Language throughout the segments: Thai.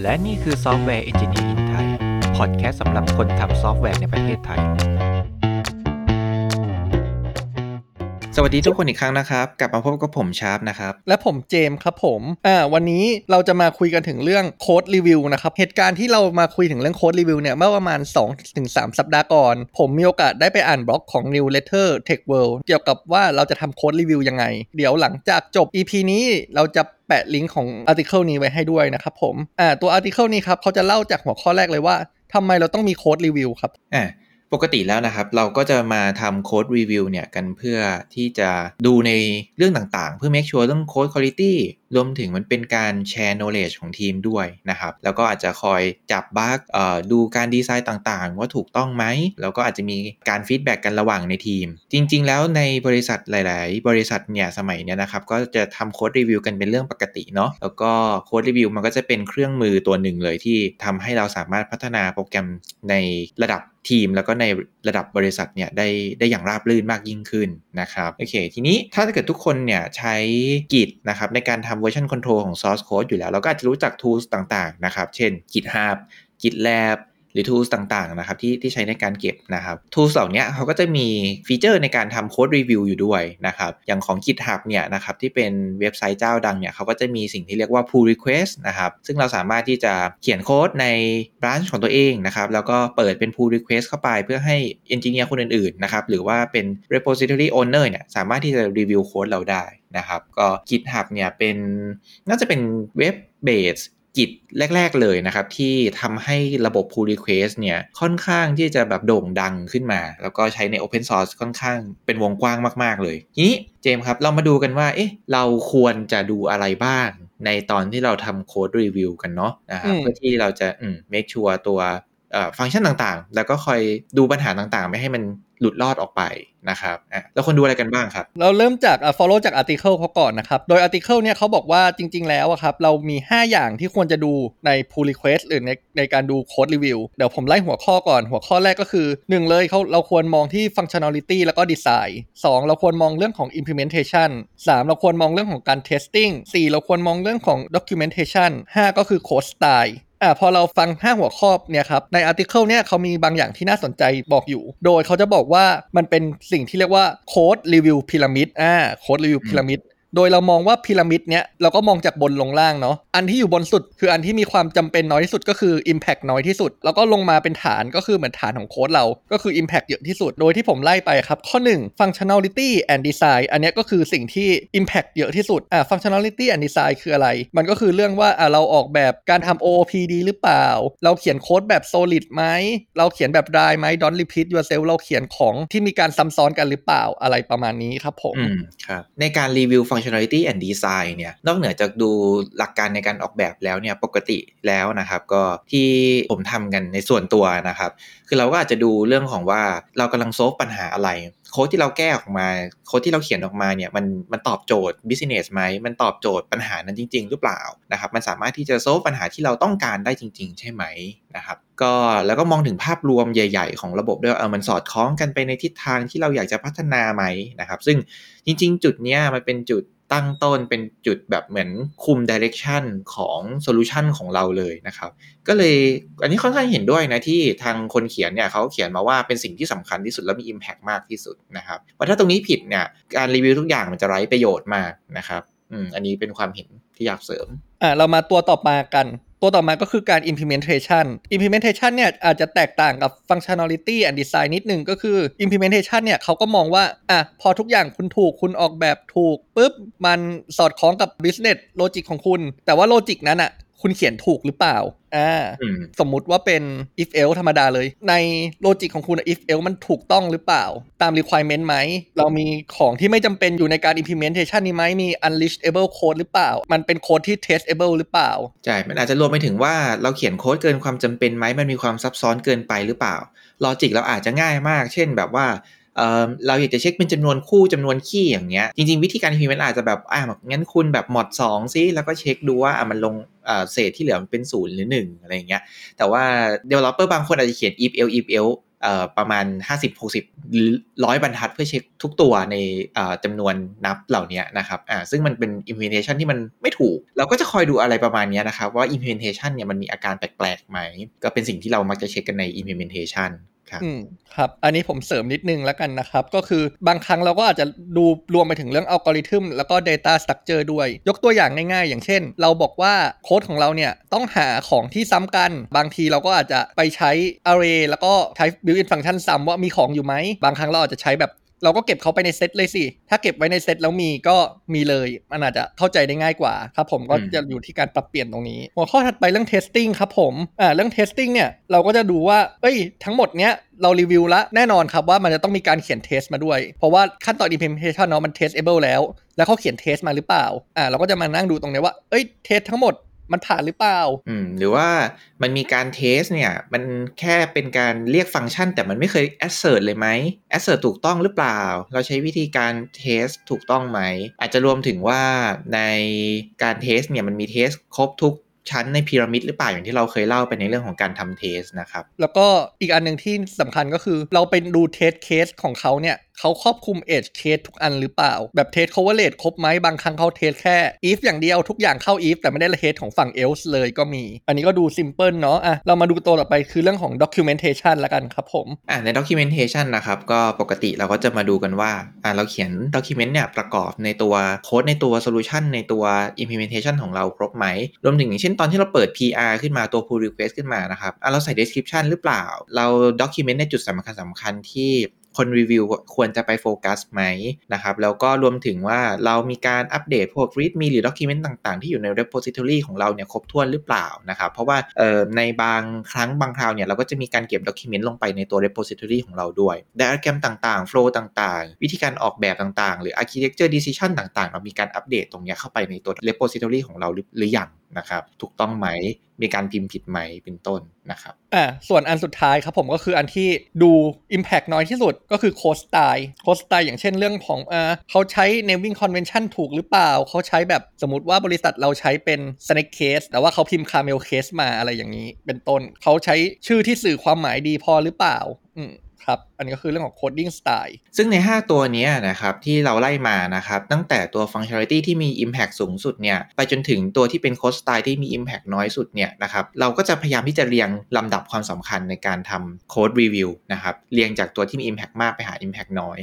และนี่คือ Software Engineer in Thai Podcast สำหรับคนทำซอฟต์แวร์ในประเทศไทย สวัสดีทุกคนอีกครั้งนะครับ กลับมาพบกับผมชาร์ปนะครับ และผมเจมส์ครับผมอ่าวันนี้เราจะมาคุยกันถึงเรื่อง code review นะครับ เหตุการณ์ที่เรามาคุยถึงเรื่อง code review เนี่ยเมื่อประมาณ 2-3 สัปดาห์ก่อน ผมมีโอกาสได้ไปอ่านบล็อกของ New Letter Tech World เกี่ยวกับว่าเราจะทำ code review ยังไง เดี๋ยวหลังจากจบ EP นี้เราจะแปะลิงก์ของ article นี้ไว้ให้ด้วยนะครับผมอ่าตัว article นี้ครับเขาจะเล่าจากหัวข้อแรกเลยว่าทำไมเราต้องมี code review ครับอ่า ปกติแล้วนะครับ เราก็จะมาทำ code review เนี่ยกันเพื่อที่จะดูในเรื่องต่างๆ เพื่อ make sure เรื่องโค้ดคุณภาพรวมถึงมันเป็นการแชร์ knowledge ของทีมด้วยนะครับ แล้วก็อาจจะคอยจับ bug ดูการดีไซน์ต่างๆ ว่าถูกต้องไหม แล้วก็อาจจะมีการ feedback กันระหว่างในทีม จริง ๆ แล้วในบริษัทหลาย ๆ บริษัทเนี่ยสมัยเนี้ยนะครับ ก็จะทำโค้ดรีวิวกันเป็นเรื่องปกติเนาะแล้วก็โค้ดรีวิวมันก็จะเป็นเครื่องมือตัวหนึ่งเลยที่ทำให้เราสามารถพัฒนาโปรแกรมในระดับ ทีมแล้วก็ในระดับบริษัทเนี่ยได้ได้อย่างราบรื่นมากยิ่งขึ้นนะครับโอเคทีนี้ถ้าเกิดทุกคนเนี่ยใช้กิจนะครับในการทำ version control ของ source code อยู่แล้ว เราก็อาจจะรู้จัก tools ต่างๆนะครับ เช่น GitHub GitLab หรือ tools ต่างๆนะครับที่ที่ใช้ในการเก็บนะครับ tools เหล่านี้เขาก็จะมีฟีเจอร์ในการทำโค้ดรีวิวอยู่ด้วยนะครับอย่างของ GitHub เนี่ยนะครับที่เป็นเว็บไซต์เจ้าดังเนี่ยเขาก็จะมีสิ่งที่เรียกว่า pull request นะครับซึ่งเราสามารถที่จะเขียนโค้ดใน branch ของตัวเองนะครับแล้วก็เปิดเป็น pull request เข้าไปเพื่อให้ engineer คนอื่นๆนะครับหรือว่าเป็น repository owner เนี่ยสามารถที่จะรีวิวโค้ดเราได้นะครับก็ GitHub เนี่ยเป็นน่าจะเป็นเว็บเบส กิจแรก ๆเลยนะครับที่ทำให้ระบบ pull request เนี่ยค่อนข้างที่จะแบบโด่งดังขึ้นมา แล้วก็ใช้ใน open source ค่อนข้างเป็นวงกว้างมากๆ เลยทีนี้เจมส์ครับเรามาดูกันว่าเอ๊ะเราควรจะดูอะไรบ้างในตอนที่เราทำโค้ดรีวิวกันเนาะนะครับอืมเพื่อที่เราจะอืม make sure ตัวเอ่อฟังก์ชันต่างๆ แล้วก็คอยดูปัญหาต่างๆ ไม่ให้มันหลุดรอดออกไปนะครับอะแล้วคนดูอะไรกันบ้างครับ เราเริ่มจากอ่ follow จาก article เขาก่อนนะครับ โดย article เนี่ยเขาบอกว่าจริง ๆ แล้วอะครับ เรามี 5 อย่างที่ควรจะดูใน pull request หรือในในการดู code review เดี๋ยวผมไล่หัวข้อก่อน หัวข้อแรกก็คือ 1 เลยเขาเราควรมองที่ functionality แล้วก็ design 2 เราควรมองเรื่องของ implementation 3 เราควรมองเรื่องของการ testing 4 เราควรมองเรื่องของ documentation 5 ก็คือ code style อ่าพอเราฟัง 5 หัวข้อเนี่ยครับในอาร์ติเคิลเนี่ยเขามีบางอย่างที่น่าสนใจบอกอยู่ โดยเขาจะบอกว่ามันเป็นสิ่งที่เรียกว่าโค้ดรีวิวพีระมิดอ่าโค้ดรีวิวพีระมิด โดยเรามองว่าพีระมิดเนี้ยเราก็มองจากบนลงล่างเนาะอันที่อยู่บนสุดคืออันที่มีความจำเป็นน้อยที่สุดก็คือ Impact น้อยที่สุด แล้วก็ลงมาเป็นฐานก็คือเหมือนฐานของโค้ดเราก็คือ Impact เยอะที่สุด โดยที่ผมไล่ไปครับ ข้อ 1 Functionality and Design อันนี้ก็คือสิ่งที่ Impact เยอะที่สุดอ่า Functionality and Design คืออะไร มันก็คือเรื่องว่าอ่าเราออกแบบการทำ OOP ดีหรือเปล่า เราเขียนโค้ดแบบ solid ไหมเราเขียนแบบ dry ไหม don't repeat yourself เราเขียนของที่มีการซ้ำซ้อนกันหรือเปล่าอะไรประมาณนี้ครับผมอืมครับในการรีวิว functionality and design เนี่ยนอกเหนือจากดูหลักการในการออกแบบแล้วเนี่ยปกติแล้วนะครับ ก็ที่ผมทำกันในส่วนตัวนะครับ คือเราก็อาจจะดูเรื่องของว่าเรากำลังโซฟปัญหาอะไรโค้ดที่เราแก้ออกมาโค้ดที่เราเขียนออกมาเนี่ยมันมันตอบโจทย์ business ไหมมันตอบโจทย์ปัญหานั้นจริง ๆ หรือเปล่านะครับ มันสามารถที่จะโซฟปัญหาที่เราต้องการได้จริง ๆ ใช่ไหมนะครับก็แล้วก็มองถึงภาพรวมใหญ่ ๆ ของระบบด้วยเออมันสอดคล้องกันไปในทิศทางที่เราอยากจะพัฒนาไหมนะครับ ซึ่งจริง ๆ จุดเนี้ยมันเป็นจุด ตั้งต้นเป็นจุดแบบเหมือนคุมดิเรกชันของโซลูชันของเราเลยนะครับ ก็เลยอันนี้ค่อนข้างเห็นด้วยนะที่ทางคนเขียนเนี่ยเขาเขียนมาว่าเป็นสิ่งที่สำคัญที่สุดและมี Impact มากที่สุดนะครับว่าถ้าตรงนี้ผิดเนี่ยการรีวิวทุกอย่างมันจะไร้ประโยชน์มากนะครับอืมอันนี้เป็นความเห็น ที่อยากเสริม อ่าเรามาตัวต่อมากัน ตัวต่อมาก็คือการ implementation implementation เนี่ยอาจจะแตกต่างกับ functionality and design นิดนึงก็คือ implementation เนี่ยเขาก็มองว่าอะพอทุกอย่างคุณถูกคุณออกแบบถูกปุ๊บมันสอดคล้องกับ business logic ของคุณ แต่ว่า logic นั้นอะ คุณเขียนถูกหรือเปล่า อ่าอืมสมมุติว่าเป็น if else ธรรมดาเลย ในโลจิกของคุณอะ if else มันถูกต้องหรือเปล่า ตาม requirement ไหม เรามีของที่ไม่จำเป็นอยู่ในการ implementation นี้ไหม มี unleashable code หรือเปล่า มันเป็นโค้ดที่ testable หรือเปล่า ใช่ มันอาจจะรวมไปถึงว่าเราเขียนโค้ดเกินความจำเป็นไหม มันมีความซับซ้อนเกินไปหรือเปล่า ลอจิกเราอาจจะง่ายมาก เช่นแบบว่า เเราอยากจะเช็คเป็นจำนวนคู่จำนวนขี้อย่างเงี้ยจริงๆ วิธีการพิมพ์มันอาจจะแบบอ่าแบบงั้นคุณแบบหมด2ซิแล้วก็เช็คดูว่าอะมันลงเศษที่เหลือมันเป็นศูนย์หรือ 1 อะไรอย่างเงี้ยแต่ว่า developer บางคนอาจจะเขียน if else if else ประมาณ 50 60 หรือร้อยบรรทัดเพื่อเช็คทุกตัวในจำนวนนับเหล่านี้นะครับอ่าซึ่งมันเป็น implementation ที่มันไม่ถูก เราก็จะคอยดูอะไรประมาณนี้นะครับ ว่า implementation เนี่ยมันมีอาการแปลกๆไหม ก็เป็นสิ่งที่เรามักจะเช็คกันใน implementation ครับอืมครับ อันนี้ผมเสริมนิดนึงแล้วกันนะครับ ก็คือบางครั้งเราก็อาจจะดูรวมไปถึงเรื่องอัลกอริทึมแล้วก็ Data Structure ด้วย ยกตัวอย่างง่ายๆ อย่างเช่น เราบอกว่าโค้ดของเราเนี่ยต้องหาของที่ซ้ำกัน บางทีเราก็อาจจะไปใช้ array แล้วก็ใช้ built-in function ซ้ำว่ามีของอยู่ไหม บางครั้งเราอาจจะใช้แบบ เราก็เก็บเขาไปในเซตเลยสิ ถ้าเก็บไว้ในเซตแล้วมีก็มีเลย มันอาจจะเข้าใจได้ง่ายกว่าครับผมก็อืมจะอยู่ที่การปรับเปลี่ยนตรงนี้ หัวข้อถัดไปเรื่อง testing ครับผมอ่าเรื่อง testing เนี่ยเราก็จะดูว่า เอ้ย ทั้งหมดเนี้ยเรารีวิวแล้วแน่นอนครับว่ามันจะต้องมีการเขียนเทสมาด้วย เพราะว่าขั้นตอน implementation เนาะมัน testable แล้ว แล้วเขาเขียน test มาหรือเปล่าอ่าเราก็จะมานั่งดูตรงนี้ว่าเอ้ย test ทั้งหมด มันผ่านหรือเปล่า อืม หรือว่ามันมีการ test เนี่ย มันแค่เป็นการเรียกฟังก์ชัน แต่มันไม่เคย assert เลยไหม assert ถูกต้องหรือเปล่า เราใช้วิธีการ test ถูกต้องไหม อาจจะรวมถึงว่าในการ test เนี่ยมันมี test ครบทุกชั้นในพีระมิดหรือเปล่าอย่างที่เราเคยเล่าไปในเรื่องของการทำ test นะครับ แล้วก็อีกอันหนึ่งที่สำคัญก็คือ เราเป็นดู test case ของเขาเนี่ยเขาครอบคลุม edge case ทุกอันหรือเปล่า แบบ test coverage ครบไหมบางครั้งเขา test แค่ if อย่างเดียวทุกอย่างเข้า if แต่ไม่ได้เทสของฝั่ง else เลยก็มี อันนี้ก็ดู simple เนาะอะเรามาดูตัวต่อไปคือเรื่องของ documentation ละกันครับผมอ่าใน documentation นะครับก็ปกติเราก็จะมาดูกันว่าอ่าเราเขียน document เนี่ยประกอบในตัวโค้ดในตัว solution ในตัว implementation ของเราครบไหม รวมถึงอย่างเช่นตอนที่เราเปิด PR ขึ้นมาตัว pull request ขึ้นมานะครับอ่าเราใส่ description หรือเปล่า เรา document ในจุดสำคัญสำคัญที่ คนรีวิวควรจะไปโฟกัสไหมนะครับแล้วก็รวมถึงว่าเรามีการอัปเดตพวก readme หรือ document ต่างๆ ที่อยู่ใน repository ของเราเนี่ยครบถ้วนหรือเปล่านะครับเพราะว่าในบางครั้งบางคราวเนี่ยเราก็จะมีการเก็บ document ลงไปในตัว repository ของเราด้วย diagram ต่างๆ flow ต่างๆ วิธีการออกแบบต่างๆ หรือ architecture decision ต่างๆ เรามีการอัปเดตตรงเนี้ยเข้าไปในตัว repository ของเราหรือหรือยัง นะครับ ถูกต้องไหมมีการพิมพ์ผิดไหมเป็นต้นนะครับอ่าส่วนอันสุดท้ายครับผมก็คืออันที่ดู Impact น้อยที่สุดก็คือ Code Style Code Style อย่างเช่นเรื่องของอ่าเขาใช้ naming convention ถูกหรือเปล่า เขาใช้แบบสมมติว่าบริษัทเราใช้เป็น snake case แต่ว่าเขาพิมพ์ camel case มาอะไรอย่างนี้ เป็นต้น เขาใช้ชื่อที่สื่อความหมายดีพอหรือเปล่า อืม ครับ อันนี้ก็คือเรื่องของ coding style ซึ่งใน 5 ตัวนี้นะครับที่เราไล่มานะครับ ตั้งแต่ตัว functionality ที่มี impact สูงสุดเนี่ยไปจนถึงตัวที่เป็น code style ที่มี impact น้อยสุดเนี่ยนะครับเราก็จะพยายามที่จะเรียงลำดับความสำคัญในการทำ code review นะครับเรียงจากตัวที่มี impact มากไปหา impact น้อย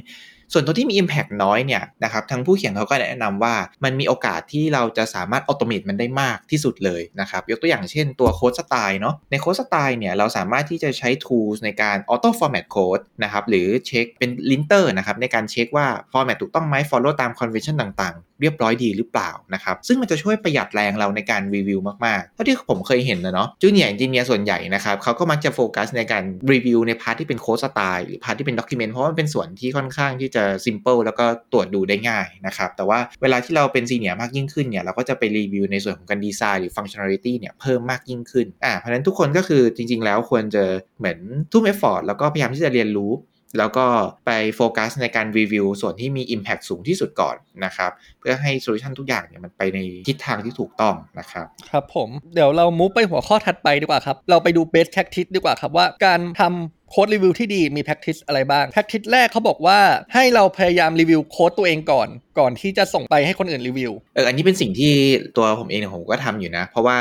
ส่วนตัวที่มี Impact น้อยเนี่ยนะครับทางผู้เขียนเขาก็แนะนำว่ามันมีโอกาสที่เราจะสามารถอัต o m a t e มันได้มากที่สุดเลยนะครับยกตัวอย่างเช่นตัว code style เนาะใน code style เนี่ยเราสามารถที่จะใช้ tools ในการ auto format code นะครับหรือเช็คเป็น linter นะครับในการเช็คว่า format ถูกต้องไหม follow ตาม convention ต่างๆ เรียบร้อยดีหรือเปล่านะครับซึ่งมันจะช่วยประหยัดแรงเราในการรีวิวมากๆเท่าที่ผมเคยเห็นนะเนาะ junior engineer ส่วนใหญ่นะครับเขาก็มักจะโฟกัสในการรีวิวใน part ที่เป็น code style หรือ part ที่เป็น document เพราะว่ามันเป็นส่วนที่ค่อนข้างที่จะ simple แล้วก็ตรวจดูได้ง่ายนะครับแต่ว่าเวลาที่เราเป็น senior มากยิ่งขึ้นเนี่ยเราก็จะไปรีวิวในส่วนของการดีไซน์หรือ functionality เนี่ยเพิ่มมากยิ่งขึ้นอ่าเพราะฉะนั้นทุกคนก็คือจริง ๆ แล้วควรจะเหมือนทุ่ม effort แล้วก็พยายามที่จะเรียนรู้ แล้วก็ไปโฟกัสในการรีวิวส่วนที่มี Impact สูงที่สุดก่อนนะครับ เพื่อให้ solution ทุกอย่างเนี่ยมันไปในทิศทางที่ถูกต้องนะครับ ครับผมเดี๋ยวเรา move ไปหัวข้อถัดไปดีกว่าครับ เราไปดู best practice ดีกว่าครับว่าการทำ code review ที่ดีมี practice อะไรบ้าง practice แรกเขาบอกว่าให้เราพยายาม review code ตัวเองก่อน ก่อนที่จะส่งไปให้คนอื่นรีวิว เออ อันนี้เป็นสิ่งที่ตัวผมเองเนี่ยผมก็ทำอยู่นะ เพราะว่า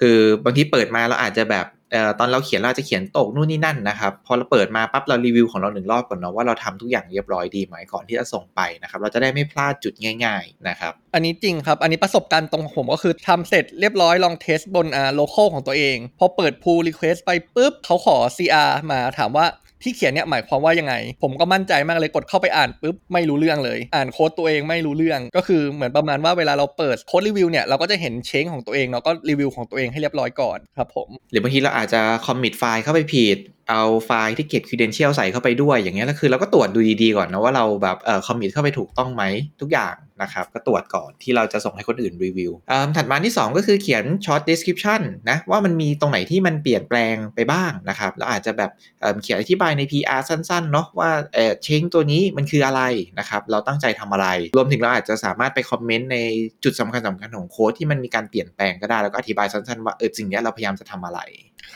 คือบางทีเปิดมาเราอาจจะแบบเอ่อ ตอนเราเขียนเราจะเขียนตกนู่นนี่นั่นนะครับ พอเราเปิดมาปั๊บเรารีวิวของเราหนึ่งรอบก่อนเนาะว่าเราทำทุกอย่างเรียบร้อยดีไหมก่อนที่จะส่งไปนะครับ เราจะได้ไม่พลาดจุดง่าย ๆนะครับ อันนี้จริงครับ อันนี้ประสบการณ์ตรงของผมก็คือทำเสร็จเรียบร้อยลอง test บนอ่า local ของตัวเอง พอเปิด pull request ไปปุ๊บเขาขอ CR มาถามว่า ที่เขียนเนี่ยหมายความว่ายังไง ผมก็มั่นใจมากเลยกดเข้าไปอ่านปุ๊บไม่รู้เรื่องเลย อ่านโค้ดตัวเองไม่รู้เรื่อง ก็คือเหมือนประมาณว่าเวลาเราเปิด code review เนี่ยเราก็จะเห็น change ของตัวเองเนาะก็รีวิวของตัวเองให้เรียบร้อยก่อนครับผมหรือบางทีเราอาจจะ commit ไฟล์เข้าไปผิด เอาไฟล์ที่เก็บ credential ใส่เข้าไปด้วยอย่างเงี้ยแล้วคือเราก็ตรวจดูดีๆก่อนนะว่าเราแบบเอ่อ commit เข้าไปถูกต้องไหมทุกอย่างนะครับก็ตรวจก่อนที่เราจะส่งให้คนอื่นรีวิวอ่ถัดมาที่ 2 ก็คือเขียน short description นะว่ามันมีตรงไหนที่มันเปลี่ยนแปลงไปบ้างนะครับเราอาจจะแบบเอ่อเขียนอธิบายใน PR สั้นๆเนาะว่าเอ่อเชงตัวนี้มันคืออะไรนะครับเราตั้งใจทำอะไร รวมถึงเราอาจจะสามารถไปคอมเมนต์ในจุดสำคัญสำคัญของโค้ดที่มันมีการเปลี่ยนแปลงก็ได้แล้วก็อธิบายสั้นๆว่าเออสิ่งนี้เราพยายามจะทำอะไร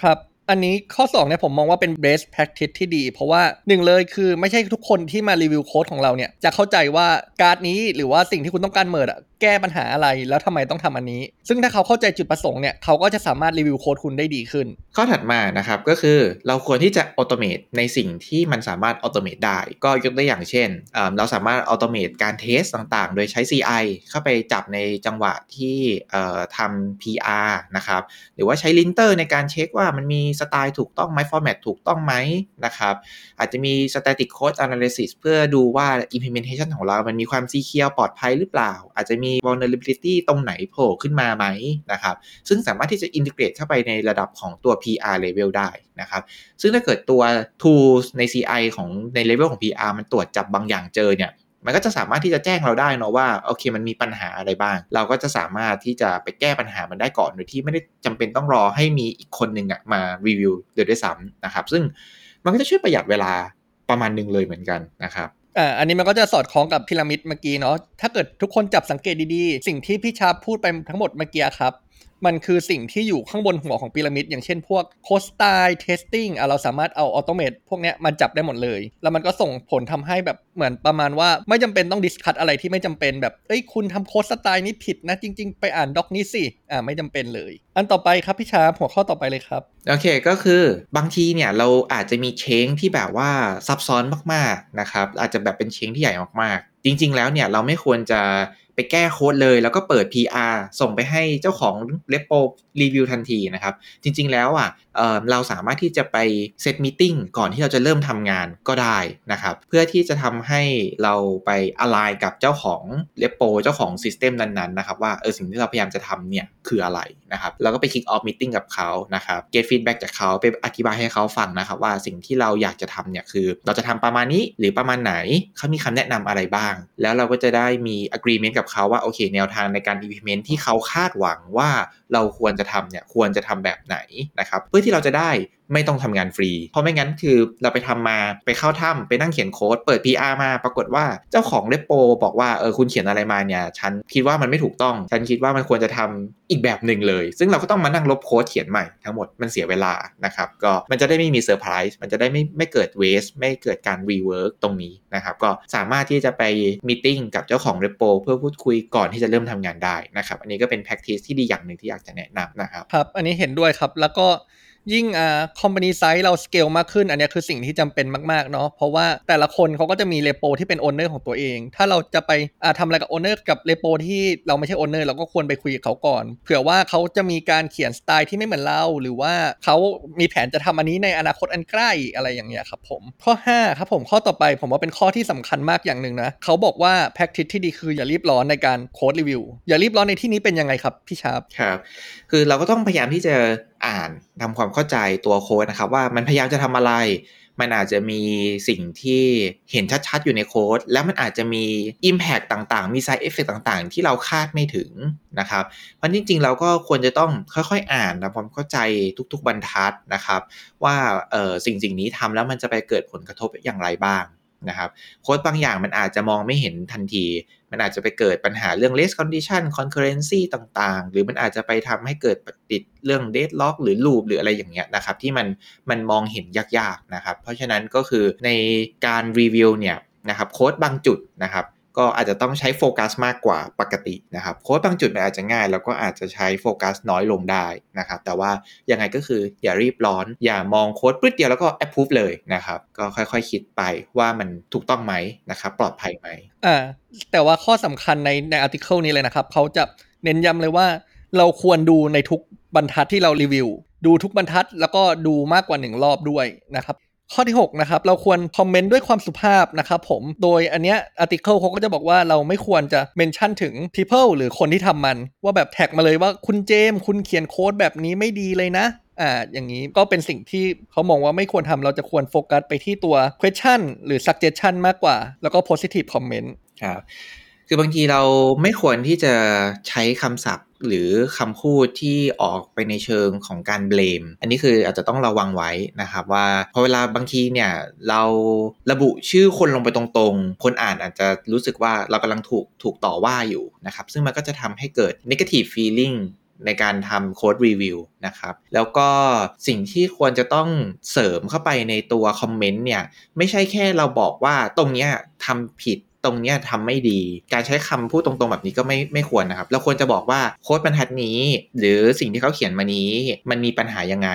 ครับ อันนี้ข้อ2เนี่ยผมมองว่าเป็น best practice ที่ดี เพราะว่าหนึ่งเลยคือไม่ใช่ทุกคนที่มา review code ของเราเนี่ย จะเข้าใจว่าการ์ดนี้หรือว่าสิ่งที่คุณต้องการเมิดอะแก้ปัญหาอะไรแล้วทำไมต้องทำอันนี้ ซึ่งถ้าเขาเข้าใจจุดประสงค์เนี่ยเขาก็จะสามารถ review code คุณได้ดีขึ้น ข้อถัดมานะครับก็คือเราควรที่จะอัตโนมัติในสิ่งที่มันสามารถอัตโนมัติได้ ก็ยกตัวอย่างเช่นเราสามารถอัตโนมัติการ test ต่างๆ โดยใช้ CI เข้าไปจับในจังหวะที่ทำ PR นะครับหรือว่าใช้ linter ในการเช็คว่ามันมีสไตล์ถูกต้องไหม format ถูกต้องไหมนะครับอาจจะมี static code analysis เพื่อดูว่า implementation ของเรา มันมีความ secure ปลอดภัยหรือเปล่า อาจจะมี vulnerability ตรงไหนโผล่ขึ้นมาไหมนะครับซึ่งสามารถที่จะ integrate เข้าไปในระดับของตัว PR level ได้นะครับซึ่งถ้าเกิดตัว tools ใน CI ของใน level ของ PR มันตรวจจับบางอย่างเจอเนี่ย มันก็จะสามารถที่จะแจ้งเราได้เนาะว่าโอเคมันมีปัญหาอะไรบ้าง เราก็จะสามารถที่จะไปแก้ปัญหามันได้ก่อนโดยที่ไม่ได้จำเป็นต้องรอให้มีอีกคนหนึ่งอะมารีวิวโดยด้วยซ้ำนะครับ ซึ่งมันก็จะช่วยประหยัดเวลาประมาณหนึ่งเลยเหมือนกันนะครับอ่าอันนี้มันก็จะสอดคล้องกับพีระมิดเมื่อกี้เนาะถ้าเกิดทุกคนจับสังเกตดีๆ สิ่งที่พี่ชาร์ปพูดไปทั้งหมดเมื่อกี้ครับ มันคือสิ่งที่อยู่ข้างบนหัวของพีระมิด อย่างเช่นพวก code style testing เราสามารถเอา automate พวกนี้มาจับได้หมดเลย แล้วมันก็ส่งผลทำให้แบบเหมือนประมาณว่าไม่จำเป็นต้อง discuss อะไรที่ไม่จำเป็นแบบเอ้ยคุณทำ code style นี้ผิดนะจริง ๆ ไปอ่าน doc นี้สิอ่าไม่จำเป็นเลย อันต่อไปครับพี่ชาหัวข้อต่อไปเลยครับโอเคก็คือบางทีเนี่ยเราอาจจะมีเชงที่แบบว่าซับซ้อนมากๆนะครับอาจจะแบบเป็นเชงที่ใหญ่มากๆ จริง ๆ แล้วเนี่ยเราไม่ควรจะ ไปแก้โค้ดเลย แล้วก็เปิด PR ส่งไปให้เจ้าของเลปโปรีวิวทันทีนะครับ จริง ๆ แล้วอะเเราสามารถที่จะไปเซตมีติ้งก่อนที่เราจะเริ่มทำงานก็ได้นะครับ เพื่อที่จะทำให้เราไปalign กับเจ้าของ repo เจ้าของ system นั้นๆนะครับว่าเออสิ่งที่เราพยายามจะทำเนี่ยคืออะไรนะครับแล้วก็ไป kick off meeting กับเขานะครับ get feedback จากเขาไปอธิบายให้เขาฟังนะครับว่าสิ่งที่เราอยากจะทำเนี่ยคือ เราจะทำประมาณนี้หรือประมาณไหนเขามีคำแนะนำอะไรบ้าง แล้วเราก็จะได้มี agreement กับเขาว่าโอเค แนวทางในการ implement ที่เขาคาดหวังว่าเราควรจะทำเนี่ยควรจะทำแบบไหนนะครับ เพื่อที่เราจะได้ ไม่ต้องทำงานฟรี เพราะไม่งั้นคือเราไปทำมาไปเข้าถ้ำไปนั่งเขียนโค้ดเปิด PR มาปรากฏว่าเจ้าของ repo บอกว่าเออคุณเขียนอะไรมาเนี่ยฉันคิดว่ามันไม่ถูกต้อง ฉันคิดว่ามันควรจะทำอีกแบบหนึ่งเลย ซึ่งเราก็ต้องมานั่งลบโค้ดเขียนใหม่ทั้งหมดมันเสียเวลานะครับก็มันจะได้ไม่มีเซอร์ไพรส์มันจะได้ไม่ไม่เกิด waste ไม่เกิดการ rework ตรงนี้นะครับก็สามารถที่จะไป meeting กับเจ้าของ repo เพื่อพูดคุยก่อนที่จะเริ่มทำงานได้นะครับอันนี้ก็เป็น practice ที่ดีอย่างหนึ่งที่อยากจะแนะนำนะครับครับ อันนี้เห็นด้วยครับแล้วก็ ยิ่งอ่า company size เราสเกลมากขึ้น อันนี้คือสิ่งที่จำเป็นมากๆเนาะเพราะว่าแต่ละคนเขาก็จะมี repo ที่เป็น owner ของตัวเอง ถ้าเราจะไปอ่าทำอะไรกับ owner กับ repo ที่เราไม่ใช่ owner เราก็ควรไปคุยกับเขาก่อน เผื่อว่าเขาจะมีการเขียนสไตล์ที่ไม่เหมือนเรา หรือว่าเขามีแผนจะทำอันนี้ในอนาคตอันใกล้อะไรอย่างเงี้ยครับผมข้อ5ครับผมข้อต่อไปผมว่าเป็นข้อที่สำคัญมากอย่างหนึ่งนะเขาบอกว่าแพ็กทิ e ที่ดีคืออย่ารีบร้อนในการ code reviewอย่ารีบร้อนในที่นี้เป็นยังไงครับพี่ชาร์ปครับคือเราก็ต้องพยายามที่จะ อ่านทำความเข้าใจตัวโค้ดนะครับ ว่ามันพยายามจะทำอะไร มันอาจจะมีสิ่งที่เห็นชัดๆ อยู่ในโค้ด แล้วมันอาจจะมี Impact ต่างๆ มี Side Effect ต่างๆ ที่เราคาดไม่ถึงนะครับ เพราะจริงๆ เราก็ควรจะต้องค่อยๆ อ่านทำความเข้าใจทุกๆ บรรทัดนะครับ ว่าสิ่งสิ่งนี้ทำแล้วมันจะไปเกิดผลกระทบอย่างไรบ้าง นะครับโค้ดบางอย่างมันอาจจะมองไม่เห็นทันที มันอาจจะไปเกิดปัญหาเรื่อง less condition concurrency ต่างๆ หรือมันอาจจะไปทำให้เกิดติดเรื่อง deadlock หรือ loop หรืออะไรอย่างเงี้ยนะครับที่มันมันมองเห็นยากๆนะครับเพราะฉะนั้นก็คือในการรีวิวเนี่ยนะครับโค้ดบางจุดนะครับ ก็อาจจะต้องใช้โฟกัสมากกว่าปกตินะครับโค้ดบางจุดมันอาจจะง่าย แล้วก็อาจจะใช้โฟกัสน้อยลงได้นะครับ แต่ว่ายังไงก็คืออย่ารีบร้อน อย่ามองโค้ดปึ๊ดเดียวแล้วก็แอปพูฟเลยนะครับ ก็ค่อยๆคคิดไปว่ามันถูกต้องไหมนะครับ ปลอดภัยไหมอ่าแต่ว่าข้อสำคัญในใน article นี้เลยนะครับเขาจะเน้นย้ำเลยว่าเราควรดูในทุกบรรทัดที่เรารีวิว ดูทุกบรรทัดแล้วก็ดูมากกว่าหนึ่งรอบด้วยนะครับ ข้อที่ 6 นะครับ เราควรคอมเมนต์ด้วยความสุภาพนะครับผม โดยอันเนี้ย article เขาก็จะบอกว่าเราไม่ควรจะ mention ถึง people หรือคนที่ทำมัน ว่าแบบแท็กมาเลยว่าคุณเจม คุณเขียนโค้ดแบบนี้ไม่ดีเลยนะอ่าอย่างนี้ก็เป็นสิ่งที่เขามองว่าไม่ควรทำเราจะควรโฟกัสไปที่ตัว question หรือ suggestion มากกว่า แล้วก็ positive comment ครับคือบางทีเราไม่ควรที่จะใช้คำศัพท์ หรือคำพูดที่ออกไปในเชิงของการเบลม อันนี้คืออาจจะต้องระวังไว้นะครับว่าพอเวลาบางทีเนี่ยเราระบุชื่อคนลงไปตรงๆ คนอ่านอาจจะรู้สึกว่าเรากำลังถูกถูกต่อว่าอยู่นะครับ ซึ่งมันก็จะทำให้เกิด negative feeling ในการทำโค้ดรีวิวนะครับ แล้วก็สิ่งที่ควรจะต้องเสริมเข้าไปในตัวคอมเมนต์เนี่ย ไม่ใช่แค่เราบอกว่าตรงเนี้ยทำผิด ตรงเนี้ยทำไม่ดี การใช้คำพูดตรงๆแบบนี้ก็ไม่ไม่ควรนะครับ เราควรจะบอกว่าโค้ดบรรทัดนี้ หรือสิ่งที่เขาเขียนมานี้ มันมีปัญหายังไง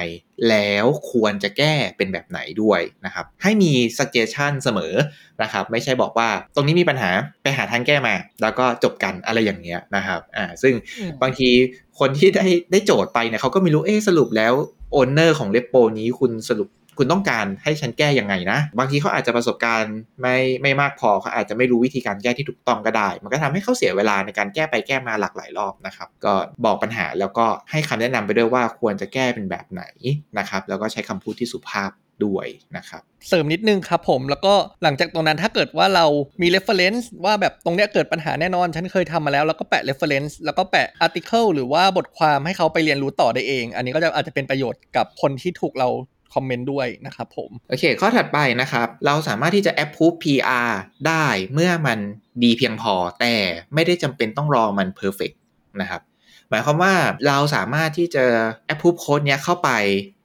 แล้วควรจะแก้เป็นแบบไหนด้วยนะครับ ให้มี suggestion เสมอนะครับ ไม่ใช่บอกว่าตรงนี้มีปัญหาไปหาทางแก้มา แล้วก็จบกันอะไรอย่างเงี้ยนะครับอ่าซึ่งอืมบางทีคนที่ได้ได้โจทย์ไปเนี่ยเขาก็ไม่รู้เอ๊ะสรุปแล้วโอนเนอร์ของเลปโปนี้คุณสรุป คุณต้องการให้ฉันแก้ยังไงนะ บางทีเขาอาจจะประสบการณ์ไม่ไม่มากพอเขาอาจจะไม่รู้วิธีการแก้ที่ถูกต้องก็ได้ มันก็ทำให้เขาเสียเวลาในการแก้ไปแก้มาหลากหลายรอบนะครับ ก็บอกปัญหาแล้วก็ให้คำแนะนำไปด้วยว่าควรจะแก้เป็นแบบไหนนะครับ แล้วก็ใช้คำพูดที่สุภาพด้วยนะครับเสริมนิดนึงครับผมแล้วก็หลังจากตรงนั้นถ้าเกิดว่าเรามี reference ว่าแบบตรงเนี้ยเกิดปัญหาแน่นอน ฉันเคยทำมาแล้ว แล้วก็แปะ reference แล้วก็แปะ article หรือว่าบทความให้เขาไปเรียนรู้ต่อได้เอง อันนี้ก็จะอาจจะเป็นประโยชน์กับคนที่ถูกเรา คอมเมนต์ด้วยนะครับผม โอเค ข้อถัดไปนะครับ เราสามารถที่จะ approve PR ได้เมื่อมันดีเพียงพอแต่ไม่ได้จำเป็นต้องรอมัน perfect นะครับ หมายความว่าเราสามารถที่จะ approve code เนี้ยเข้าไป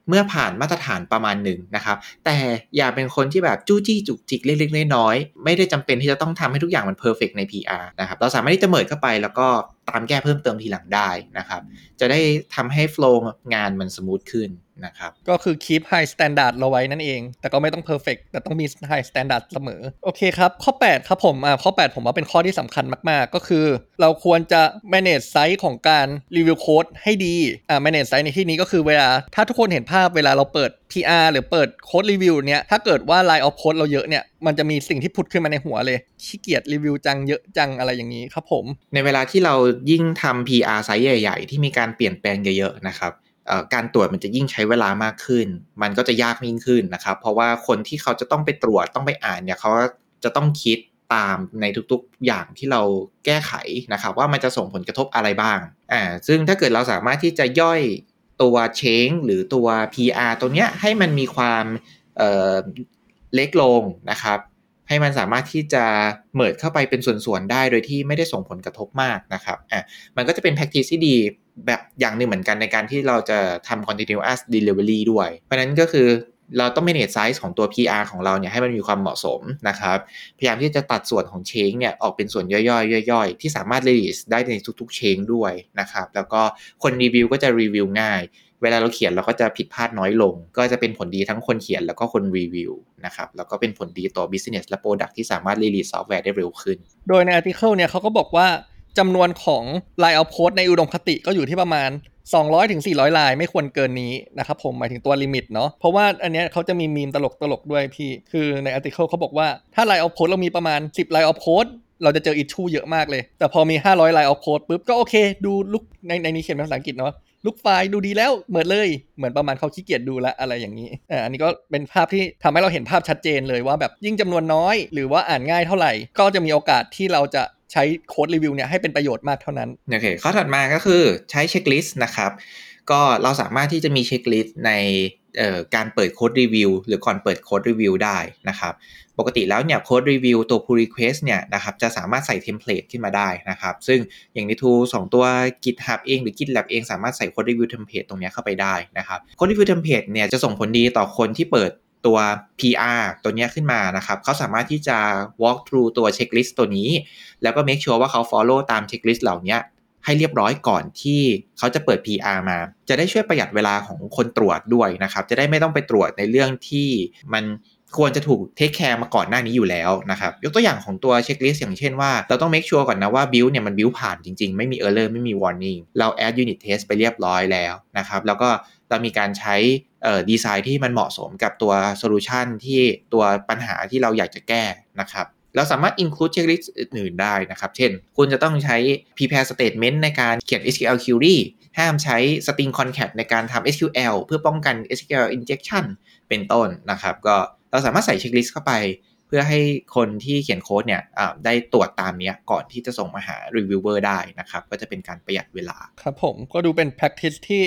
เมื่อผ่านมาตรฐานประมาณหนึ่งนะครับ แต่อย่าเป็นคนที่แบบจู้จี้จุกจิกเล็กๆน้อยๆไม่ได้จำเป็นที่จะต้องทำให้ทุกอย่างมัน perfect ใน PR นะครับ เราสามารถที่จะเมิดเข้าไปแล้วก็ตามแก้เพิ่มเติมทีหลังได้นะครับ จะได้ทำให้ flow งานมันสมูทขึ้นนะครับ ก็คือ keep high standard เราไว้นั่นเอง แต่ก็ไม่ต้อง perfect แต่ต้องมี high standard เสมอ โอเคครับ ข้อ 8 ครับผมอ่าข้อ 8 ผมว่าเป็นข้อที่สำคัญมาก ๆ ก็คือ เราควรจะ manage site ของการรีวิวโค้ดให้ดีอ่า manage site ในที่นี้ก็คือเวลา ถ้าทุกคนเห็นภาพเวลาเราเปิด PR หรือเปิดโค้ดรีวิวเนี้ยถ้าเกิดว่า line of code เราเยอะเนี่ย มันจะมีสิ่งที่ผุดขึ้นมาในหัวเลยขี้เกียจรีวิวจังเยอะจังอะไรอย่างนี้ครับผม ในเวลาที่เรายิ่งทำ PR ไซส์ใหญ่ ๆ ที่มีการเปลี่ยนแปลงเยอะๆนะครับการตรวจมันจะยิ่งใช้เวลามากขึ้น มันก็จะยากยิ่งขึ้นนะครับ เพราะว่าคนที่เขาจะต้องไปตรวจต้องไปอ่านเนี่ยเขาจะต้องคิดตามในทุกๆอย่างที่เราแก้ไขนะครับ ว่ามันจะส่งผลกระทบอะไรบ้างอ่าซึ่งถ้าเกิดเราสามารถที่จะย่อยตัวเชงหรือตัว PR ตัวเนี้ยให้มันมีความ เล็กลงนะครับ ให้มันสามารถที่จะเมิดเข้าไปเป็นส่วนๆได้โดยที่ไม่ได้ส่งผลกระทบมากนะครับอะมันก็จะเป็น practice ที่ดีแบบอย่างหนึ่งเหมือนกันในการที่เราจะทำ continuous delivery ด้วย เพราะฉะนั้นก็คือเราต้อง manage size ของตัว PR ของเราเนี่ยให้มันมีความเหมาะสมนะครับ พยายามที่จะตัดส่วนของ change เนี่ยออกเป็นส่วนย่อยๆย่อยๆ ที่สามารถ release ได้ในทุกๆ change ด้วยนะครับ แล้วก็คนรีวิวก็จะรีวิวง่าย เวลาเราเขียนเราก็จะผิดพลาดน้อยลง ก็จะเป็นผลดีทั้งคนเขียนแล้วก็คนรีวิวนะครับแล้วก็เป็นผลดีต่อ business และ product ที่สามารถ release ซอฟต์แวร์ได้เร็วขึ้น โดยใน article เนี่ยเขาก็บอกว่าจำนวนของ line of code ในอุดมคติก็อยู่ที่ประมาณ200ถึงลายไม่ควรเกินนี้นะครับผมหมายถึงตัวลิมิตเนาะเพราะว่าอันเนี้ยเขาจะมีมีมตลกตลกด้วยพี่ คือใน article เขาบอกว่าถ้า line of code เรามีประมาณ 10 line of code เราจะเจอ issue เยอะมากเลย แต่พอมี 500 line of code ปุ๊บก็โอเค ดูลุกในในนี้เขียนเป็นภาษาอังกฤษเนาะ ลุกไฟล์ดูดีแล้วเหมือนเลย เหมือนประมาณเขาขี้เกียจดูและอะไรอย่างนี้อ่าอันนี้ก็เป็นภาพที่ทำให้เราเห็นภาพชัดเจนเลยว่าแบบยิ่งจำนวนน้อย หรือว่าอ่านง่ายเท่าไหร่ ก็จะมีโอกาสที่เราจะใช้ code review เนี่ยให้เป็นประโยชน์มากเท่านั้นโอเคข้อถัดมาก็คือใช้ checklist นะครับก็เราสามารถที่จะมี checklist ใน การเปิด code review หรือก่อนเปิด code review ได้นะครับ ปกติแล้วเนี่ย code review ตัว pull request เนี่ยนะครับจะสามารถใส่ template ขึ้นมาได้นะครับ ซึ่งอย่างใน tool สองตัว GitHub เองหรือ GitLab เองสามารถใส่ code review template ตรงเนี้ยเข้าไปได้นะครับ code review template เนี่ยจะส่งผลดีต่อคนที่เปิดตัว PR ตัวเนี้ยขึ้นมานะครับ เขาสามารถที่จะ walk through ตัว checklist ตัวนี้ แล้วก็ make sure ว่าเขา follow ตาม checklist เหล่านี้ ให้เรียบร้อยก่อนที่เขาจะเปิด PR มา จะได้ช่วยประหยัดเวลาของคนตรวจด้วยนะครับ จะได้ไม่ต้องไปตรวจในเรื่องที่มันควรจะถูก take care มาก่อนหน้านี้อยู่แล้วนะครับ ยกตัวอย่างของตัว checklist อย่างเช่นว่า เราต้อง make sure ก่อนนะว่า build เนี่ยมัน build ผ่านจริงๆ ไม่มี error ไม่มี warning เรา add unit test ไปเรียบร้อยแล้วนะครับ แล้วก็เรามีการใช้ดีไซน์ที่มันเหมาะสมกับตัวโซลูชันที่ตัวปัญหาที่เราอยากจะแก้นะครับ เราสามารถ include checklist อื่นได้นะครับ เช่น คุณจะต้องใช้ prepare statement ในการเขียน SQL query ห้ามใช้ string concat ในการทำ SQL เพื่อป้องกัน SQL injection เป็นต้นนะครับ ก็เราสามารถใส่ checklist เข้าไป เพื่อให้คนที่เขียนโค้ดเนี่ยได้ตรวจตามนี้ก่อนที่จะส่งมาหา reviewer ได้นะครับ ก็จะเป็นการประหยัดเวลา ครับผมก็ดูเป็น practice ที่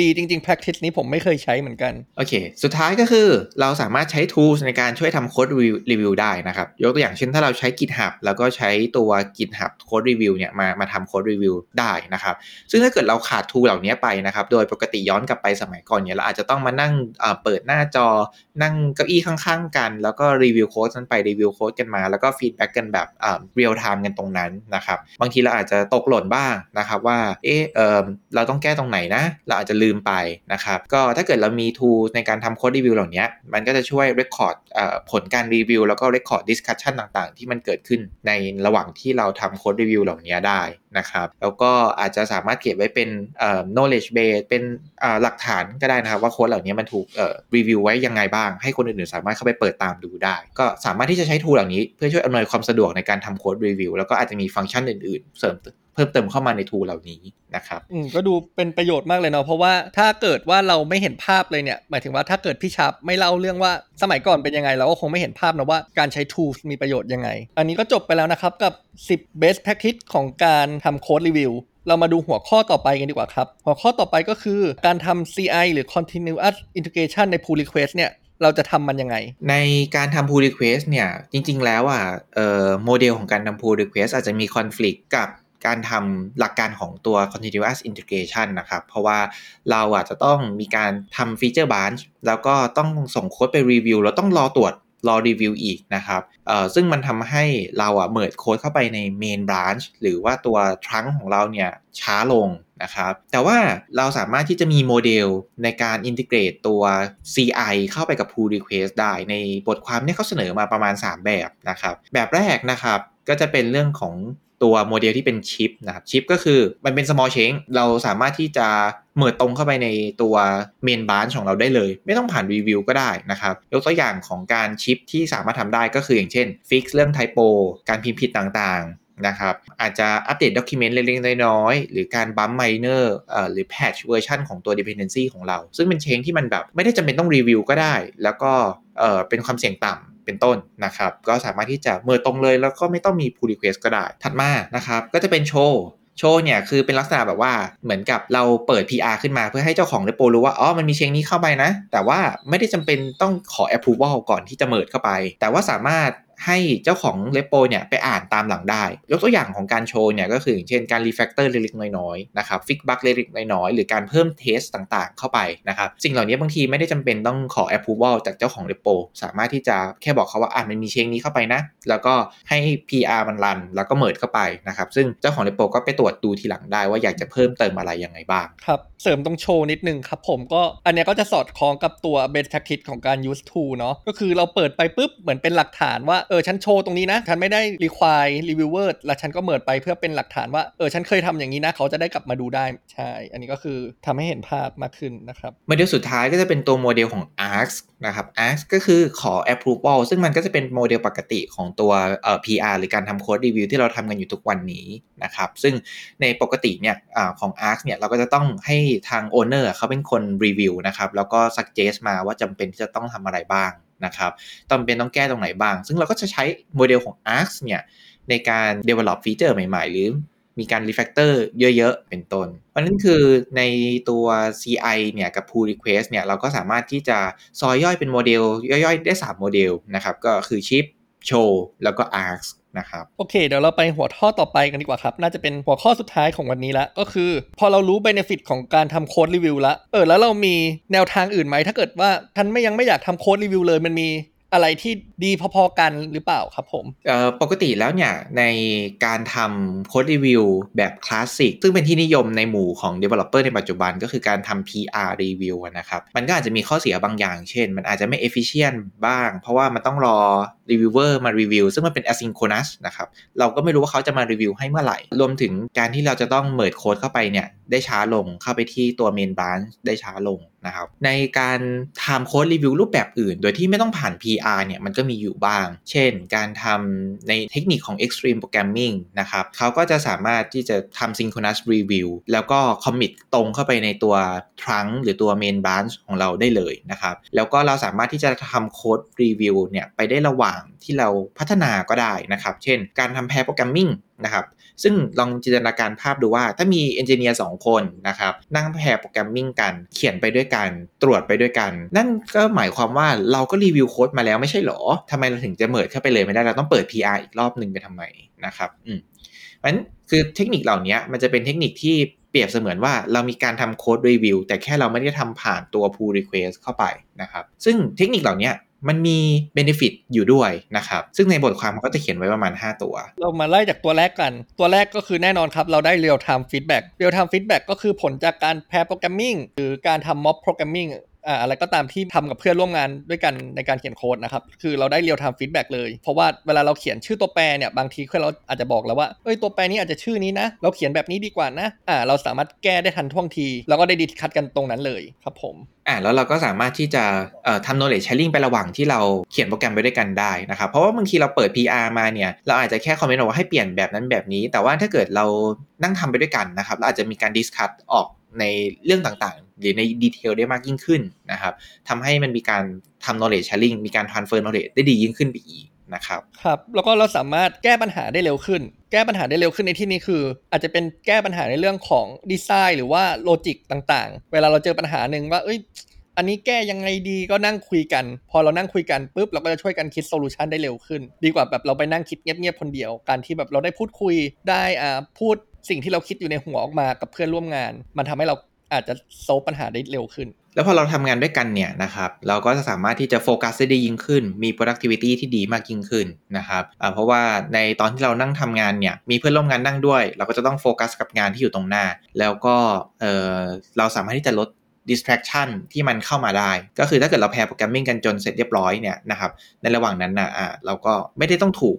ดีจริง ๆ practice นี้ผมไม่เคยใช้เหมือนกัน โอเค สุดท้ายก็คือเราสามารถใช้ tools ในการช่วยทำ code review ได้นะครับ ยกตัวอย่างเช่นถ้าเราใช้ GitHub แล้วก็ใช้ตัว GitHub โค้ดรีวิวเนี่ยมามาทำโค้ดรีวิวได้นะครับ ซึ่งถ้าเกิดเราขาด tool เหล่านี้ไปนะครับ โดยปกติย้อนกลับไปสมัยก่อนเนี่ยเราอาจจะต้องมานั่งเปิดหน้าจอ นั่งเก้าอี้ข้างๆ กัน แล้วก็รีวิวโค้ดกันไปรีวิวโค้ดกันมา แล้วก็ feedback กันแบบ real-time กันตรงนั้นนะครับ บางทีเราอาจจะตกหล่นบ้างนะครับว่า เออเออเราต้องแก้ตรงไหนนะ เราอาจจะลืมไปนะครับก็ถ้าเกิดเรามี tool ในการทำ code review เหล่านี้มันก็จะช่วย record ผลการรีวิวแล้วก็ record discussion ต่างๆ ที่มันเกิดขึ้นในระหว่างที่เราทำ code review เหล่านี้ได้นะครับแล้วก็อาจจะสามารถเก็บไว้เป็น knowledge base เป็นหลักฐานก็ได้นะครับว่าโค้ดเหล่านี้มันถูกรีวิวไว้ยังไงบ้าง ให้คนอื่นๆ สามารถเข้าไปเปิดตามดูได้ ก็สามารถที่จะใช้ tool เหล่านี้เพื่อช่วยอำนวยความสะดวกในการทำ code review แล้วก็อาจจะมีฟังก์ชันอื่นๆ เสริม เพิ่มเติมเข้ามาในทูเหล่านี้นะครับอืมก็ดูเป็นประโยชน์มากเลยเนาะเพราะว่าถ้าเกิดว่าเราไม่เห็นภาพเลยเนี่ยหมายถึงว่าถ้าเกิดพี่ชับไม่เล่าเรื่องว่าสมัยก่อนเป็นยังไงเราก็คงไม่เห็นภาพนะว่าการใช้ tools มีประโยชน์ยังไง อันนี้ก็จบไปแล้วนะครับกับ 10 best practice ของการทำโค้ดรีวิวเรามาดูหัวข้อต่อไปกันดีกว่าครับ หัวข้อต่อไปก็คือการทำ CI หรือ continuous integration ใน pull request เนี่ยเราจะทำมันยังไง ในการทำ pull request เนี่ย จริง ๆ แล้วอะเอ่อโมเดลของการทำ pull request อาจจะมี conflict กับ การทำหลักการของตัว continuous integration นะครับ เพราะว่าเราอาจจะต้องมีการทำ feature branch แล้วก็ต้องส่งโค้ดไปรีวิว แล้วต้องรอตรวจรอรีวิวอีกนะครับเอ่อซึ่งมันทำให้เราอะเมิดโค้ดเข้าไปใน main branch หรือว่าตัว trunk ของเราเนี่ยช้าลงนะครับ แต่ว่าเราสามารถที่จะมีโมเดลในการ integrate ตัว CI เข้าไปกับ pull request ได้ ในบทความนี้เขาเสนอมาประมาณ 3 แบบนะครับ แบบแรกนะครับก็จะเป็นเรื่องของ ตัวโมเดลที่เป็น ship นะครับ ship ก็คือมันเป็น small change เราสามารถที่จะ merge ตรงเข้าไปในตัว main branch ของเราได้เลย ไม่ต้องผ่านรีวิวก็ได้นะครับ ยกตัวอย่างของการ ship ที่สามารถทำได้ก็คืออย่างเช่น fix เรื่อง typo การพิมพ์ผิดต่างๆนะครับอาจจะอัปเดต document เล็กๆน้อยๆ หรือการ bump minor หรือ patch version ของตัว dependency ของเรา ซึ่งเป็น change ที่มันแบบไม่ได้จำเป็นต้องรีวิวก็ได้ แล้วก็เป็นความเสี่ยงต่ำ เป็นต้นนะครับ ก็สามารถที่จะเมื่อตรงเลยแล้วก็ไม่ต้องมี pull request ก็ได้ ถัดมานะครับ ก็จะเป็น show show เนี่ยคือเป็นลักษณะแบบว่าเหมือนกับเราเปิด PR ขึ้นมาเพื่อให้เจ้าของ repo รู้ว่า อ๋อ มันมี change นี้เข้าไปนะ แต่ว่าไม่ได้จำเป็นต้องขอ approval ก่อนที่จะเมิดเข้าไป แต่ว่าสามารถ ให้เจ้าของ repo เนี่ยไปอ่านตามหลังได้ ยกตัวอย่างของการโชว์เนี่ยก็คืออย่างเช่นการ refactor เล็กๆน้อยๆนะครับ fix bug เล็กๆน้อยๆหรือการเพิ่ม test ต่างๆ เข้าไปนะครับสิ่งเหล่านี้บางทีไม่ได้จำเป็นต้องขอ approval จากเจ้าของเลปโปสามารถที่จะแค่บอกเขาว่าอ่านมันมีเชงนี้เข้าไปนะ แล้วก็ให้ PR มันรัน แล้วก็เมิดเข้าไปนะครับซึ่งเจ้าของเลปโปก็ไปตรวจดูทีหลังได้ว่าอยากจะเพิ่มเติมอะไรยังไงบ้างครับเสริมตรงโชว์นิดนึงครับผมก็อันนี้ก็จะสอดคล้องกับตัว best practice ของการ use tool เนาะก็คือเราเปิดไปปุ๊บเหมือนเป็นหลักฐานว่าเออฉันโชว์ตรงนี้นะ ฉันไม่ได้ require reviewer แล้วฉันก็เมิดไปเพื่อเป็นหลักฐานว่าเออฉันเคยทำอย่างนี้นะ เขาจะได้กลับมาดูได้ใช่ อันนี้ก็คือทำให้เห็นภาพมากขึ้นนะครับโมเดลสุดท้ายก็จะเป็นตัวโมเดลของ ARX นะครับ ARX ก็คือขอ approval ซึ่งมันก็จะเป็นโมเดลปกติของตัวเอ่อ PR หรือการทำ code review ที่เราทำกันอยู่ทุกวันนี้นะครับ ซึ่งในปกติเนี่ยอของ ARX เนี่ยเราก็จะต้องให้ทาง owner เขาเป็นคนรีวิวนะครับ แล้วก็ suggest มาว่าจำเป็นที่จะต้องทำอะไรบ้างนะครับจำเป็นต้องแก้ตรงไหนบ้าง ซึ่งเราก็จะใช้โมเดลของ Ask เนี่ยในการ develop ฟีเจอร์ใหม่ ๆ หรือมีการ refactor เยอะ ๆ เป็นต้น เพราะนั้นคือในตัว CI เนี่ยกับ pull request เนี่ยเราก็สามารถที่จะซอยย่อยเป็นโมเดล ย่อยๆ ได้ 3 โมเดลนะครับ ก็คือ chip show แล้วก็ arcs นะครับโอเค เดี๋ยวเราไปหัวข้อต่อไปกันดีกว่าครับ น่าจะเป็นหัวข้อสุดท้ายของวันนี้ละก็คือ พอเรารู้ benefit ของการทำ code review แล้วเออแล้วเรามีแนวทางอื่นไหมถ้าเกิดว่าท่านไม่ยังไม่อยากทำ code review เลยมันมีอะไรที่ดีพอๆกันหรือเปล่าครับผมปกติแล้วเนี่ย ในการทำ code review แบบคลาสสิกซึ่งเป็นที่นิยมในหมู่ของ Developer ในปัจจุบันก็คือการทำ PR review นะครับ มันก็อาจจะมีข้อเสียบางอย่าง เช่น มันอาจจะไม่ efficient บ้าง เพราะว่ามันต้องรอ รีวิวเวอร์มารีวิวซึ่งมันเป็น asynchronous นะครับเราก็ไม่รู้ว่าเขาจะมารีวิวให้เมื่อไหร่ รวมถึงการที่เราจะต้องเมิดโค้ดเข้าไปเนี่ยได้ช้าลงเข้าไปที่ตัว main branch ได้ช้าลงนะครับในการทำ code review รูปแบบอื่น โดยที่ไม่ต้องผ่าน PR เนี่ยมันก็มีอยู่บ้าง เช่น การทำในเทคนิคของ extreme programming นะครับเขาก็จะสามารถที่จะทำ synchronous review แล้วก็ commit ตรงเข้าไปในตัว trunk หรือตัว main branch ของเราได้เลยนะครับแล้วก็เราสามารถที่จะทำ code review เนี่ยไปได้ระหว่างางๆ ที่เราพัฒนาก็ได้นะครับ เช่น การทำ pair programming นะครับ ซึ่งลองจินตนาการภาพดูว่าถ้ามี engineer สองคนนะครับ นั่ง pair programming กัน เขียนไปด้วยกัน ตรวจไปด้วยกัน นั่นก็หมายความว่าเราก็รีวิวโค้ดมาแล้วไม่ใช่หรอทำไมเราถึงจะเมิดเข้าไปเลยไม่ได้ เราต้องเปิด PR อีกรอบหนึ่งไปทำไมนะครับ อืมเพราะฉะนั้นคือเทคนิคเหล่านี้มันจะเป็นเทคนิคที่เปรียบเสมือนว่าเรามีการทำ code review แต่แค่เราไม่ได้ทำผ่านตัว pull request เข้าไปนะครับ ซึ่งเทคนิคเหล่านี้ มันมี benefit อยู่ด้วยนะครับ ซึ่งในบทความมันก็จะเขียนไว้ประมาณ 5 ตัว เรามาไล่จากตัวแรกกัน ตัวแรกก็คือแน่นอนครับ เราได้ real time feedback real time feedback ก็คือผลจากการ pair programming หรือการทำ mob programming อ่า อะไรก็ตามที่ทำกับเพื่อนร่วมงานด้วยกันในการเขียนโค้ดนะครับ คือเราได้ real time feedback เลย เพราะว่าเวลาเราเขียนชื่อตัวแปรเนี่ย บางทีเพื่อนเราอาจจะบอกแล้วว่า เอ้ย ตัวแปรนี้อาจจะชื่อนี้นะ เราเขียนแบบนี้ดีกว่านะ อ่า เราสามารถแก้ได้ทันท่วงที แล้วก็ได้ discuss กันตรงนั้นเลยครับผม อ่า แล้วเราก็สามารถที่จะเอ่อทำ knowledge sharing ไประหว่างที่เราเขียนโปรแกรมไปด้วยกันได้นะครับ เพราะว่าบางทีเราเปิด PR มาเนี่ย เราอาจจะแค่คอมเมนต์ว่าให้เปลี่ยนแบบนั้นแบบนี้ แต่ว่าถ้าเกิดเรานั่งทำไปด้วยกันนะครับ เราอาจจะมีการ discuss ออกในเรื่องต่าง หรือใน detail ได้มากยิ่งขึ้นนะครับทำให้มันมีการทำ knowledge sharing มีการ transfer knowledge ได้ดียิ่งขึ้นไปอีกนะครับครับแล้วก็เราสามารถแก้ปัญหาได้เร็วขึ้น แก้ปัญหาได้เร็วขึ้นในที่นี้คือ อาจจะเป็นแก้ปัญหาในเรื่องของดีไซน์หรือว่า logic ต่างๆ เวลาเราเจอปัญหาหนึ่งว่าเอ้ยอันนี้แก้ยังไงดีก็นั่งคุยกัน พอเรานั่งคุยกันปุ๊บเราก็จะช่วยกันคิด solution ได้เร็วขึ้น ดีกว่าแบบเราไปนั่งคิดเงียบๆคนเดียว การที่แบบเราได้พูดคุยได้อ่าพูดสิ่งที่เราคิดอยู่ในหัวออกมากับเพื่อนร่วมงาน มันทำให้เรา อาจจะ solve ปัญหาได้เร็วขึ้น แล้วพอเราทำงานด้วยกันเนี่ยนะครับ เราก็จะสามารถที่จะโฟกัสได้ดียิ่งขึ้น มี productivity ที่ดีมากยิ่งขึ้นนะครับเพราะว่าในตอนที่เรานั่งทำงานเนี่ย มีเพื่อนร่วมงานนั่งด้วย เราก็จะต้องโฟกัสกับงานที่อยู่ตรงหน้า แล้วก็เออเราสามารถที่จะลด distraction ที่มันเข้ามาได้ ก็คือถ้าเกิดเราแพร์โปรแกรมมิ่งกันจนเสร็จเรียบร้อยเนี่ยนะครับในระหว่างนั้นนะอ่าเราก็ไม่ได้ต้องถูก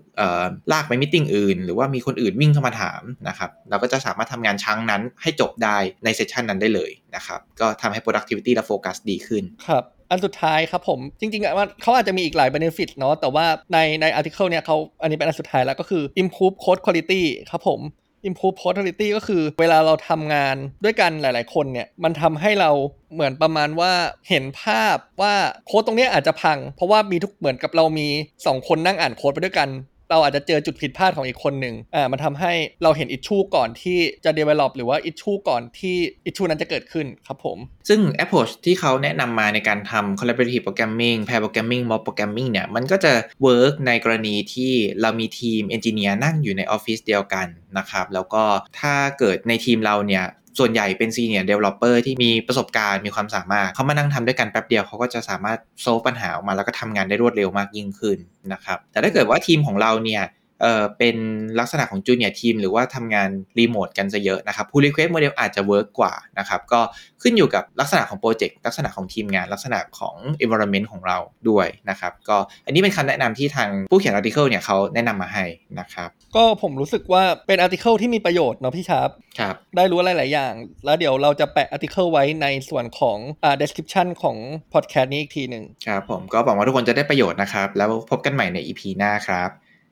ลากไปมิ팅อื่น หรือว่ามีคนอื่นวิ่งเข้ามาถามนะครับเราก็จะสามารถทำงานชั้งนั้นให้จบได้ในเซสชันนั้นได้เลยนะครับก็ทำให้ productivity และโฟกัสดีขึ้นครับอันสุดท้ายครับผมจริงๆว่าเขาอาจจะมีอีกหลาย benefit เนาะแต่ว่าในใน article เนี่ยเขาอันนี้เป็นอันสุดท้ายแล้วก็คือ improve code quality ครับผม improve productivity ก็คือ เวลาเราทำงานด้วยกันหลาย ๆ คนเนี่ย มันทำให้เราเหมือนประมาณว่าเห็นภาพว่าโค้ดตรงนี้อาจจะพัง เพราะว่ามีทุกเหมือนกับเรามี 2 คนนั่งอ่านโค้ดไปด้วยกัน เราอาจจะเจอจุดผิดพลาดของอีกคนหนึ่งอ่ามันทำให้เราเห็นอิชชูก่อนที่จะ develop หรือว่าอิชชูก่อนที่อิชชูนั้นจะเกิดขึ้นครับผม ซึ่ง approach ที่เขาแนะนำมาในการทำ collaborative programming pair programming mob programming เนี่ย มันก็จะ work ในกรณีที่เรามีทีม engineer นั่งอยู่ในออฟฟิศเดียวกันนะครับ แล้วก็ถ้าเกิดในทีมเราเนี่ย ส่วนใหญ่เป็น senior developer ที่มีประสบการณ์มีความสามารถเขามานั่งทำด้วยกันแป๊บเดียวเขาก็จะสามารถ solve ปัญหาออกมาแล้วก็ทำงานได้รวดเร็วมากยิ่งขึ้นนะครับแต่ถ้าเกิดว่าทีมของเราเนี่ย เอ่อเป็นลักษณะของ junior team หรือว่าทำงานรีโมทกันซะเยอะนะครับ pull request model อาจจะ work กว่านะครับก็ขึ้นอยู่กับลักษณะของโปรเจกต์ลักษณะของทีมงาน ลักษณะของ environment ของเราด้วยนะครับก็อันนี้เป็นคำแนะนำที่ทางผู้เขียน article เนี่ยเขาแนะนำมาให้นะครับก็ผมรู้สึกว่าเป็น article ที่มีประโยชน์เนาะพี่ชาร์ปครับได้รู้อะไรหลายอย่าง แล้วเดี๋ยวเราจะแปะ article ไว้ในส่วนของอ่า description ของ podcast นี้อีกทีหนึ่งครับผมก็หวังว่าทุกคนจะได้ประโยชน์นะครับแล้วพบกันใหม่ใน EP หน้าครับ